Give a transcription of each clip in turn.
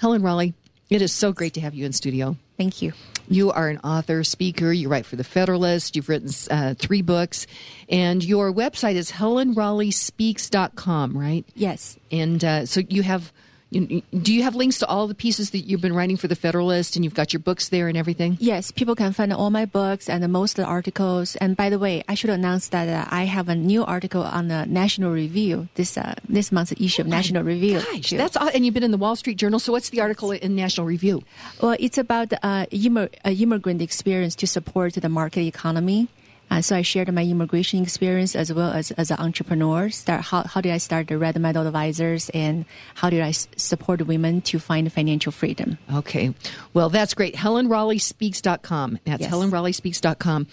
Helen Raleigh, it is so great to have you in studio. Thank you. You are an author, speaker. You write for The Federalist. You've written uh, three books. And your website is helenraleighspeaks.com, right? Yes. And uh, so you have you, do you have links to all the pieces that you've been writing for the Federalist, and you've got your books there and everything? Yes, people can find all my books and most of the articles. And by the way, I should announce that uh, I have a new article on the National Review this uh, this month's issue of oh National Review. Gosh, that's and you've been in the Wall Street Journal. So what's the article in National Review? Well, it's about uh, immig- immigrant experience to support the market economy. Uh, so I shared my immigration experience as well as as an entrepreneur. Start how how did I start the Red Meadow Advisors and how did I s- support women to find financial freedom? Okay, well that's great. HelenRaleighSpeaks.com. That's yes. HelenRaleighSpeaks.com,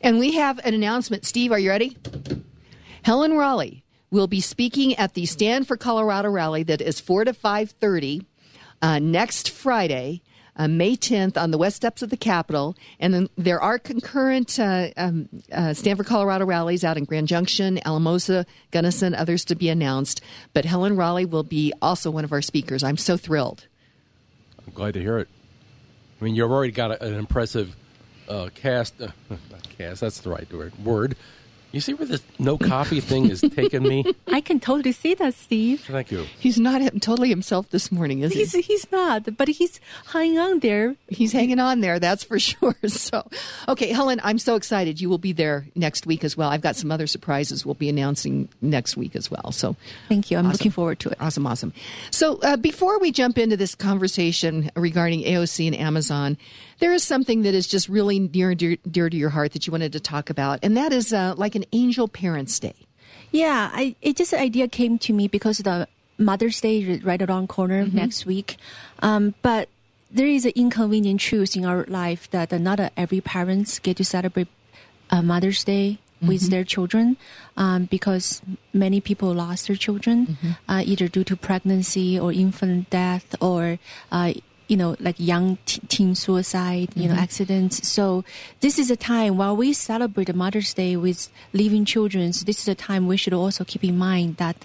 and we have an announcement. Steve, are you ready? Helen Raleigh will be speaking at the Stand for Colorado rally that is four to five thirty uh, next Friday uh, May 10th on the west steps of the Capitol. And then there are concurrent uh, um, uh, Stand for Colorado rallies out in Grand Junction, Alamosa, Gunnison, others to be announced. But Helen Raleigh will be also one of our speakers. I'm so thrilled. I'm glad to hear it. I mean, you've already got a, an impressive uh, cast. Uh, cast, that's the right word. Word you see where this no coffee thing is taking me? I can totally see that, Steve. Thank you. He's not totally himself this morning, is he's, he? He's not, but he's hanging on there. He's hanging on there, that's for sure. So, okay, Helen, I'm so excited. You will be there next week as well. I've got some other surprises we'll be announcing next week as well. So, thank you. I'm awesome. looking forward to it. Awesome, awesome. So, uh, before we jump into this conversation regarding AOC and Amazon, there is something that is just really near dear, dear to your heart that you wanted to talk about, and that is uh, like an Angel Parents Day. Yeah, I, it just idea came to me because the Mother's Day is right around corner mm-hmm. next week, um, but there is an inconvenient truth in our life that not every parents get to celebrate uh, Mother's Day with mm-hmm. their children um, because many people lost their children mm-hmm. uh, either due to pregnancy or infant death or uh, you know, like young t- teen suicide, you mm-hmm. know, accidents. So this is a time while we celebrate Mother's Day with living children. So this is a time we should also keep in mind that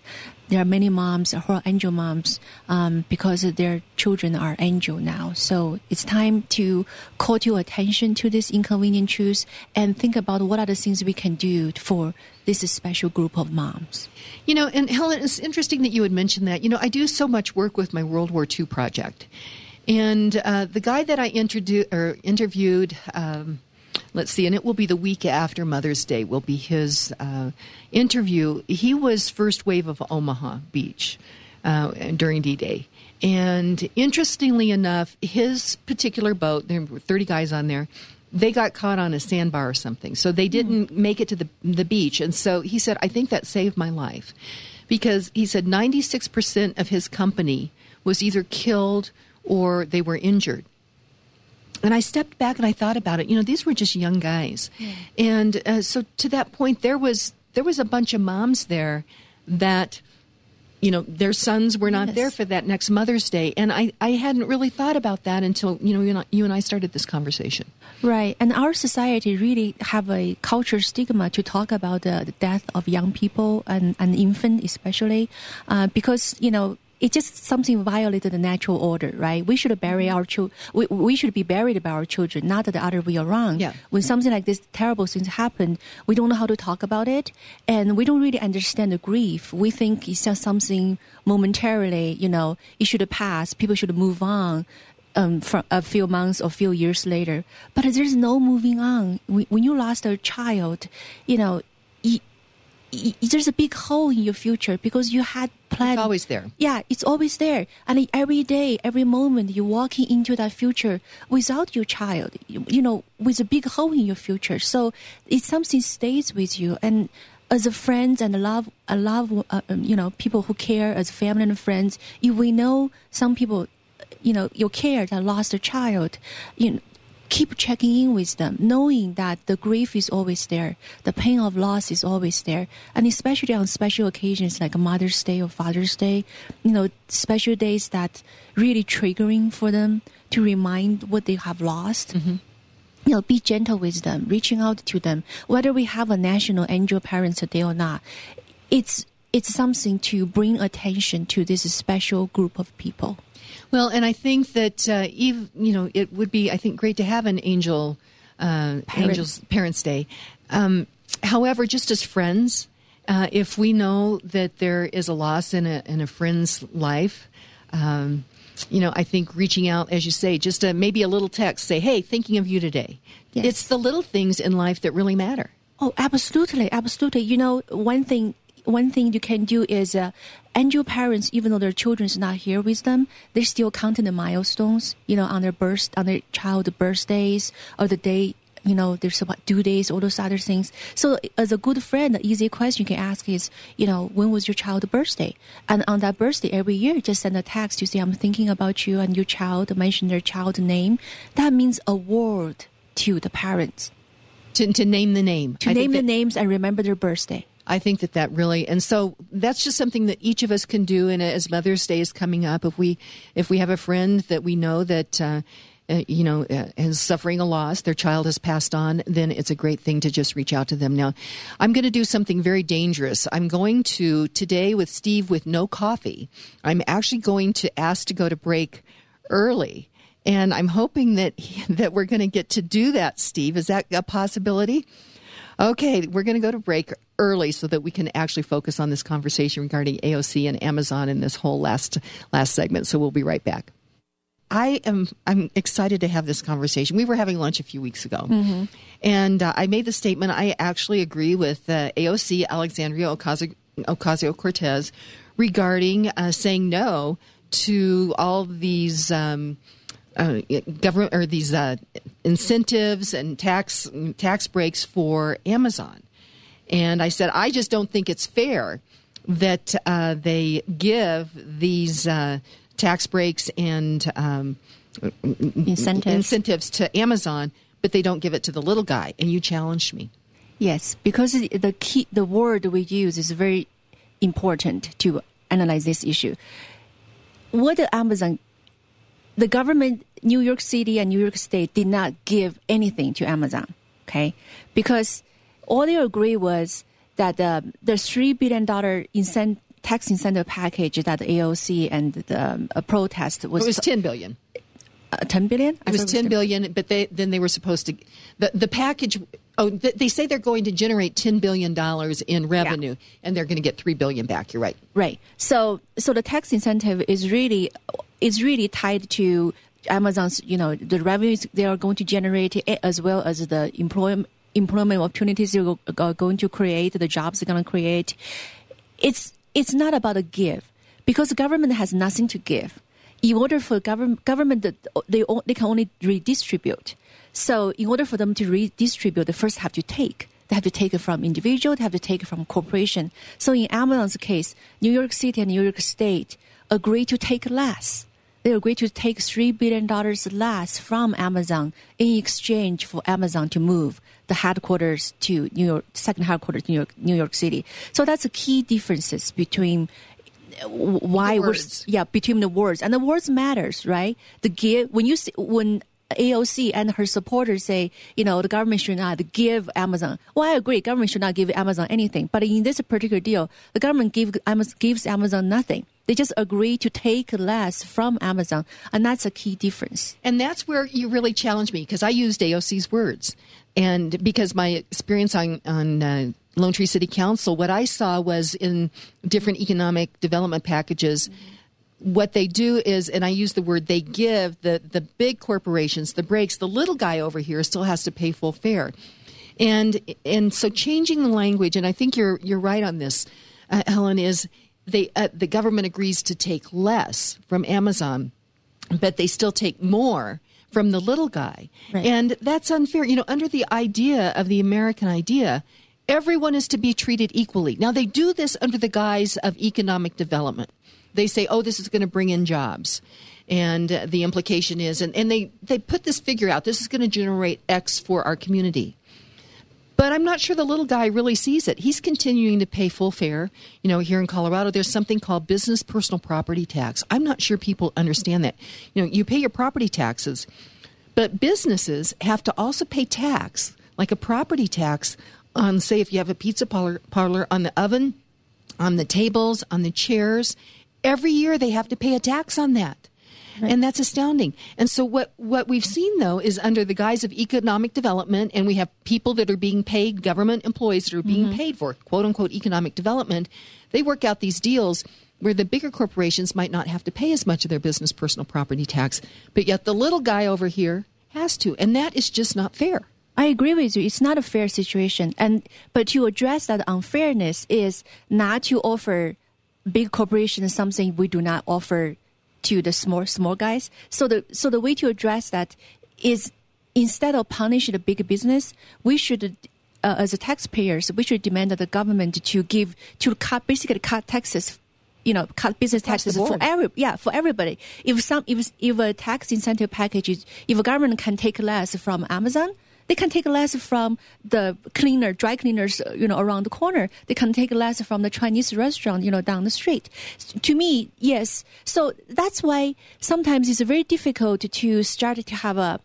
there are many moms who are angel moms um, because their children are angel now. So it's time to call to attention to this inconvenient truth and think about what are the things we can do for this special group of moms. You know, and Helen, it's interesting that you had mentioned that. You know, I do so much work with my World War II project. And uh, the guy that I introdu- or interviewed, um, let's see, and it will be the week after Mother's Day, will be his uh, interview. He was first wave of Omaha Beach uh, during D Day. And interestingly enough, his particular boat, there were 30 guys on there, they got caught on a sandbar or something. So they didn't mm. make it to the, the beach. And so he said, I think that saved my life. Because he said 96% of his company was either killed or they were injured. And I stepped back and I thought about it. You know, these were just young guys, and uh, so to that point, there was there was a bunch of moms there that, you know, their sons were not yes. there for that next Mother's Day, and I I hadn't really thought about that until you know you and I, you and I started this conversation. Right, and our society really have a culture stigma to talk about the, the death of young people and and infant especially, uh, because you know it's just something violated the natural order, right? We should bury mm-hmm. our children. We, we should be buried by our children, not the other way around. Yeah. When something like this terrible things happen, we don't know how to talk about it, and we don't really understand the grief. We think it's just something momentarily, you know, it should pass. People should move on. Um, from a few months or few years later, but there's no moving on. When you lost a child, you know, there's a big hole in your future because you had planned. It's always there. Yeah, it's always there. And every day, every moment, you're walking into that future without your child, you, you know, with a big hole in your future. So it's something stays with you. And as a friend and a love, a love, uh, um, you know, people who care as family and friends, if we know some people, you know, you care that lost a child, you know, keep checking in with them, knowing that the grief is always there, the pain of loss is always there, and especially on special occasions like Mother's Day or Father's Day, you know, special days that really triggering for them to remind what they have lost. Mm-hmm. You know, be gentle with them, reaching out to them. Whether we have a National Angel Parents Day or not, it's it's something to bring attention to this special group of people. Well, and I think that uh, Eve, you know, it would be I think great to have an angel, uh, Parent. angels Parents Day. Um, however, just as friends, uh, if we know that there is a loss in a in a friend's life. Um, you know, I think reaching out, as you say, just a, maybe a little text, say, "Hey, thinking of you today." Yes. It's the little things in life that really matter. Oh, absolutely, absolutely. You know, one thing one thing you can do is uh, angel parents, even though their children's not here with them, they're still counting the milestones. You know, on their birth, on their child birthdays or the day. You know, there's about due days, all those other things. So, as a good friend, the easy question you can ask is, you know, when was your child's birthday? And on that birthday, every year, just send a text. You say, I'm thinking about you and your child. Mention their child name. That means a word to the parents To, to name the name, to I name the that- names and remember their birthday. I think that that really, and so that's just something that each of us can do. And as Mother's Day is coming up, if we if we have a friend that we know that. Uh, uh, you know, uh, is suffering a loss, their child has passed on, then it's a great thing to just reach out to them. Now, I'm going to do something very dangerous. I'm going to, today with Steve with no coffee, I'm actually going to ask to go to break early. And I'm hoping that, that we're going to get to do that, Steve. Is that a possibility? Okay, we're going to go to break early so that we can actually focus on this conversation regarding AOC and Amazon in this whole last last segment. So we'll be right back. I am I'm excited to have this conversation. We were having lunch a few weeks ago, and uh, I made the statement. I actually agree with uh, AOC Alexandria Ocasio Cortez regarding uh, saying no to all these. Um, uh, government or these uh, incentives and tax tax breaks for Amazon, and I said I just don't think it's fair that uh, they give these uh, tax breaks and um, Incentives. incentives to Amazon, but they don't give it to the little guy. And you challenged me. Yes, because the key, the word we use is very important to analyze this issue. What Amazon, the government, New York City and New York State did not give anything to Amazon, okay? Because all they agree was that the the three billion dollar incent, tax incentive package that the AOC and the um, protest was, It was ten billion. uh, ten billion. I It was thought 10 billion, but they then they were supposed to the the package. Oh, th- they say they're going to generate ten billion dollars in revenue, and they're going to get three billion back. You're right. Right. So so the tax incentive is really is really tied to Amazon's you know the revenues they are going to generate eh, as well as the employment employment opportunities they're going to create, the jobs they're going to create. It's it's not about a give because the government has nothing to give. In order for government government they they can only redistribute. So in order for them to redistribute, they first have to take. They have to take it from individual. They have to take it from corporation. So in Amazon's case, New York City and New York State agree to take less. They agree to take three billion dollars less from Amazon in exchange for Amazon to move the headquarters to New York, second headquarters to New York, New York City. So that's the key differences between why we're words. yeah between the words. And the words matters right? The give when you see, when AOC and her supporters say you know the government should not give Amazon. Well I agree government should not give Amazon anything. But in this particular deal the government give, gives Amazon nothing. They just agree to take less from Amazon. And that's a key difference. And that's where you really challenge me because I used AOC's words. And because my experience on, on uh, Lone Tree City Council, what I saw was in different economic development packages, what they do is, and I use the word they give the, the big corporations the breaks, the little guy over here still has to pay full fare. And, and so changing the language, and I think you're, you're right on this, uh, Helen, is they, uh, the government agrees to take less from Amazon but they still take more from the little guy. Right. And that's unfair. You know, under the idea of the American idea, everyone is to be treated equally. Now, they do this under the guise of economic development. They say, oh, this is going to bring in jobs. And uh, the implication is, and, and they, they put this figure out this is going to generate X for our community. But I'm not sure the little guy really sees it. He's continuing to pay full fare. You know, here in Colorado, there's something called business personal property tax. I'm not sure people understand that. You know, you pay your property taxes, but businesses have to also pay tax, like a property tax, on, say, if you have a pizza parlor, parlor on the oven, on the tables, on the chairs. Every year they have to pay a tax on that. And that's astounding. And so what, what we've seen though is under the guise of economic development, and we have people that are being paid, government employees that are being mm-hmm. paid for quote unquote economic development, they work out these deals where the bigger corporations might not have to pay as much of their business personal property tax, but yet the little guy over here has to. And that is just not fair. I agree with you. It's not a fair situation. And but to address that unfairness is not to offer big corporations something we do not offer to the small small guys. So the so the way to address that is instead of punishing the big business, we should uh, as a taxpayers, we should demand that the government to give to cut basically cut taxes you know cut business taxes for every yeah for everybody. If some if if a tax incentive package is if a government can take less from Amazon, they can take less from the cleaner, dry cleaners, uh, you know, around the corner. They can take less from the Chinese restaurant, you know, down the street. To me, yes. So that's why sometimes it's very difficult to start to have a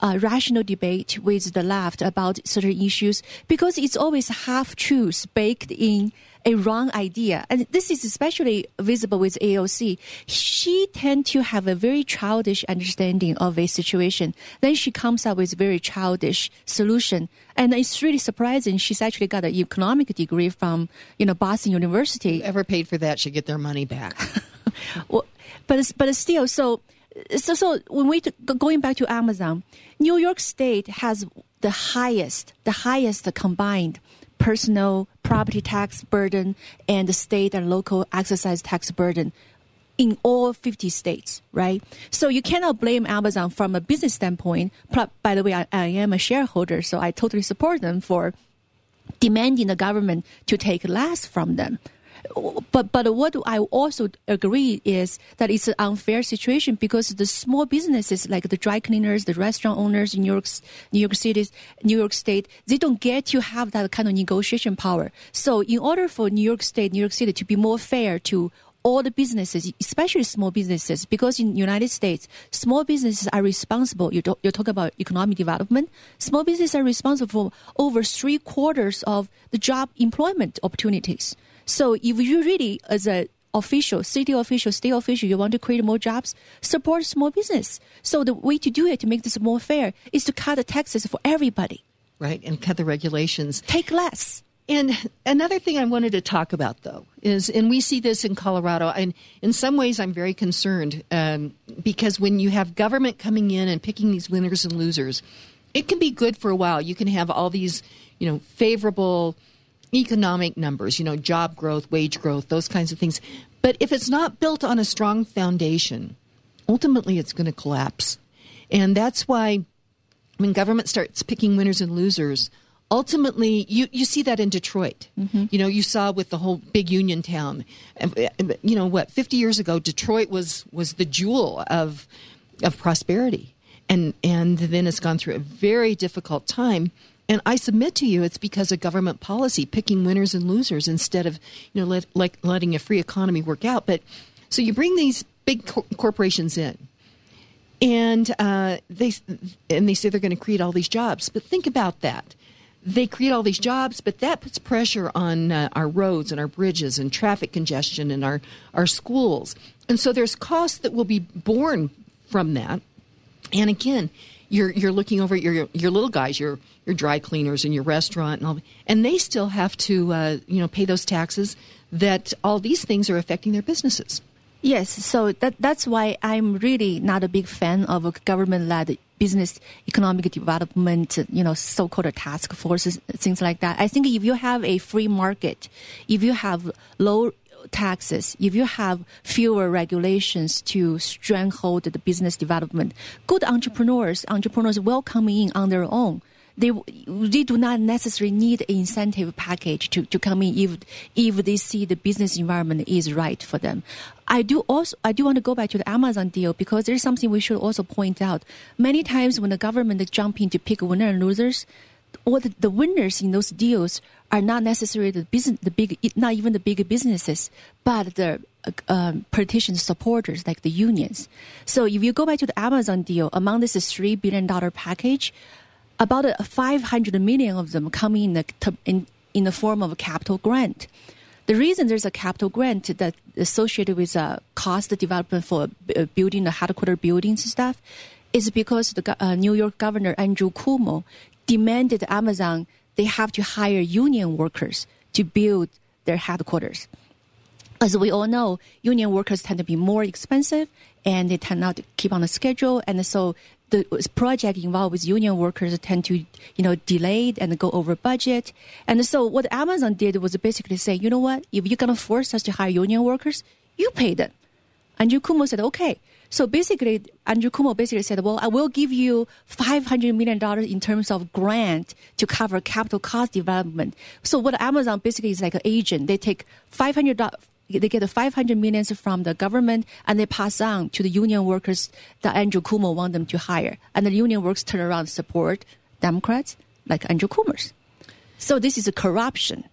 a rational debate with the left about certain issues because it's always half truths baked in a wrong idea. And this is especially visible with AOC. She tends to have a very childish understanding of a situation. Then she comes up with a very childish solution. And it's really surprising. She's actually got an economic degree from, you know, Boston University. Whoever paid for that should get their money back. well, but, but still, so, so, so when we, going back to Amazon, New York State has the highest, the highest combined personal property tax burden and the state and local excise tax burden in all 50 states, right? So you cannot blame Amazon from a business standpoint. By the way, I, I am a shareholder, so I totally support them for demanding the government to take less from them but but what I also agree is that it's an unfair situation because the small businesses like the dry cleaners, the restaurant owners in New York, New York City, New York State, they don't get to have that kind of negotiation power. So in order for New York State, New York City to be more fair to all the businesses, especially small businesses, because in United States, small businesses are responsible. You you're talking about economic development. Small businesses are responsible for over three quarters of the job employment opportunities. So if you really, as a official, city official, state official, you want to create more jobs, support small business. So the way to do it to make this more fair is to cut the taxes for everybody. Right, and cut the regulations. Take less. And another thing I wanted to talk about, though, is, and we see this in Colorado, and in some ways I'm very concerned um, because when you have government coming in and picking these winners and losers, it can be good for a while. You can have all these, you know, favorable economic numbers, you know, job growth, wage growth, those kinds of things. But if it's not built on a strong foundation, ultimately it's going to collapse. And that's why when government starts picking winners and losers, ultimately you, you see that in Detroit. Mm-hmm. You know, you saw with the whole big union town. You know what, 50 years ago Detroit was was the jewel of of prosperity. And and then it's gone through a very difficult time and I submit to you, it's because of government policy picking winners and losers instead of you know let, like letting a free economy work out. But so you bring these big co- corporations in, and uh, they and they say they're going to create all these jobs. But think about that. They create all these jobs, but that puts pressure on uh, our roads and our bridges and traffic congestion and our, our schools. And so there's costs that will be borne from that. And again, you're you're looking over your your little guys, your your dry cleaners and your restaurant and all, and they still have to uh, you know pay those taxes. That all these things are affecting their businesses. Yes, so that that's why I'm really not a big fan of a government-led business economic development, you know, so-called task forces, things like that. I think if you have a free market, if you have low taxes, if you have fewer regulations to stranglehold the business development, good entrepreneurs, entrepreneurs will come in on their own. They, they do not necessarily need an incentive package to, to come in if, if they see the business environment is right for them. I do also, I do want to go back to the Amazon deal because there's something we should also point out. Many times when the government jump in to pick winner and losers, all the, the winners in those deals are not necessarily the business, the big, not even the big businesses, but the um, politician supporters like the unions. So if you go back to the Amazon deal, among this three billion dollar package, about uh, 500 million of them come in the, in, in the form of a capital grant. The reason there's a capital grant that associated with uh, cost development for uh, building the headquarter buildings and stuff is because the uh, New York Governor Andrew Cuomo demanded Amazon they have to hire union workers to build their headquarters. As we all know, union workers tend to be more expensive and they tend not to keep on the schedule. And so the project involved with union workers tend to, you know, delayed and go over budget. And so what Amazon did was basically say, you know what? If you're going to force us to hire union workers, you pay them. And Cuomo said, okay. So basically, Andrew Cuomo basically said, well, I will give you $500 million in terms of grant to cover capital cost development. So what Amazon basically is like an agent. They take 500 they get the 500 millions from the government and they pass on to the union workers that Andrew Cuomo want them to hire. And the union workers turn around support Democrats like Andrew Cuomo's. So this is a corruption.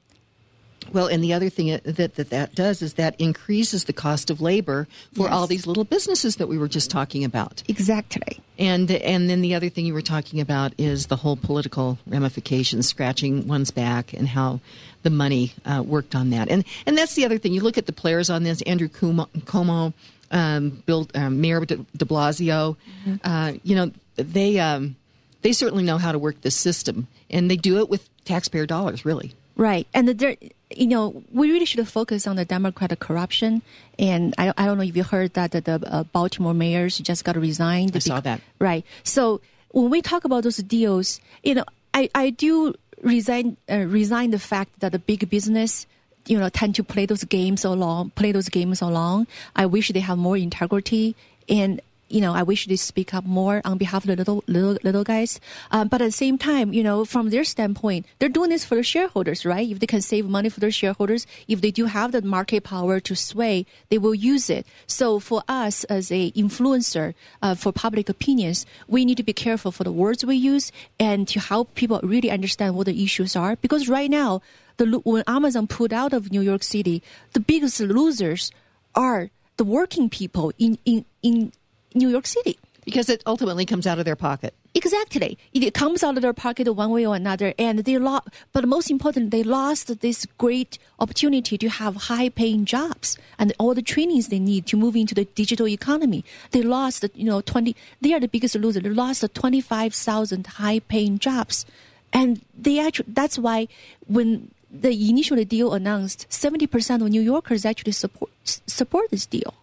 Well, and the other thing that, that that does is that increases the cost of labor for yes. all these little businesses that we were just talking about. Exactly. And and then the other thing you were talking about is the whole political ramifications, scratching one's back, and how the money uh, worked on that. And and that's the other thing. You look at the players on this: Andrew Cuomo, Cuomo um, Bill, um, Mayor De, De Blasio. Mm-hmm. Uh, you know, they um, they certainly know how to work this system, and they do it with taxpayer dollars, really. Right, and the, you know we really should focus on the Democratic corruption. And I, I don't know if you heard that the, the uh, Baltimore mayors just got resigned. I saw that. Right. So when we talk about those deals, you know, I, I do resign uh, resign the fact that the big business you know tend to play those games along play those games along i wish they have more integrity and you know, I wish they speak up more on behalf of the little little little guys. Um, but at the same time, you know, from their standpoint, they're doing this for the shareholders, right? If they can save money for their shareholders, if they do have the market power to sway, they will use it. So for us as a influencer uh, for public opinions, we need to be careful for the words we use and to help people really understand what the issues are. Because right now, the when Amazon pulled out of New York City, the biggest losers are the working people in in in New York City. Because it ultimately comes out of their pocket. Exactly. It comes out of their pocket one way or another. And they lost, but most important, they lost this great opportunity to have high paying jobs and all the trainings they need to move into the digital economy. They lost, you know, 20, they are the biggest loser. They lost 25,000 high paying jobs. And they actually, that's why when the initial deal announced, 70% of New Yorkers actually support, support this deal.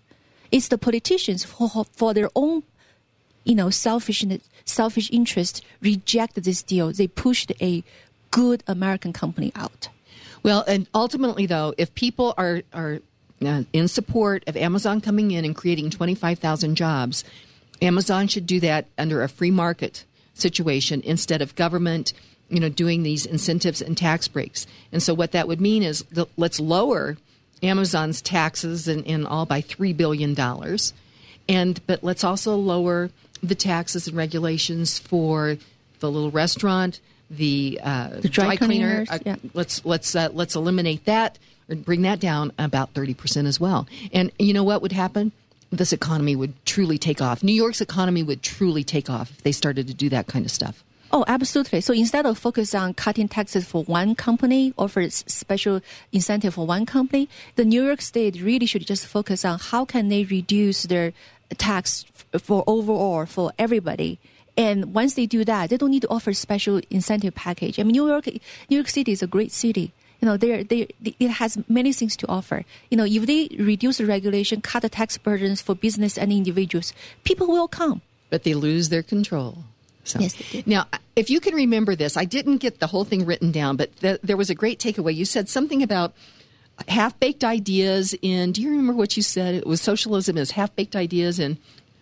It's the politicians for, for their own, you know, selfish selfish interest reject this deal. They pushed a good American company out. Well, and ultimately, though, if people are are uh, in support of Amazon coming in and creating twenty five thousand jobs, Amazon should do that under a free market situation instead of government you know doing these incentives and tax breaks and so what that would mean is the, let's lower Amazon's taxes and, and all by $3 billion. And, but let's also lower the taxes and regulations for the little restaurant, the, uh, the dry, dry cleaner. Uh, yeah. Let's let's uh, let's eliminate that or bring that down about thirty percent as well. And you know what would happen? This economy would truly take off. New York's economy would truly take off if they started to do that kind of stuff. Oh, absolutely. So instead of focus on cutting taxes for one company or for special incentive for one company, the New York State really should just focus on how can they reduce their tax for overall for everybody. And once they do that, they don't need to offer special incentive package. I mean, New York, New York City is a great city. You know, they they it has many things to offer. You know, if they reduce the regulation, cut the tax burdens for business and individuals, people will come. But they lose their control. So. Yes, Now, if you can remember this, I didn't get the whole thing written down, but th- there was a great takeaway. You said something about half baked ideas in. Do you remember what you said? It was socialism is half baked ideas, and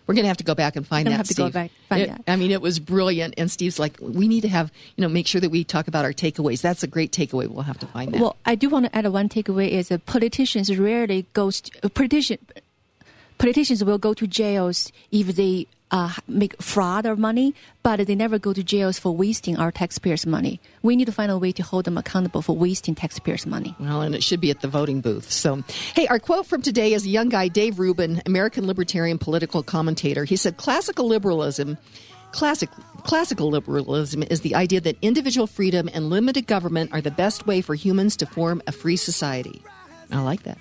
we're going to have to go back and find that. Have to Steve. go back find it, that. I mean, it was brilliant. And Steve's like, we need to have you know make sure that we talk about our takeaways. That's a great takeaway. We'll have to find that. Well, I do want to add one takeaway: is that politicians rarely goes to, uh, politician politicians will go to jails if they uh, make fraud of money, but they never go to jails for wasting our taxpayers' money. We need to find a way to hold them accountable for wasting taxpayers' money. Well, and it should be at the voting booth. So, hey, our quote from today is a young guy, Dave Rubin, American libertarian political commentator. He said, "Classical liberalism." Classic, classical liberalism is the idea that individual freedom and limited government are the best way for humans to form a free society. I like that.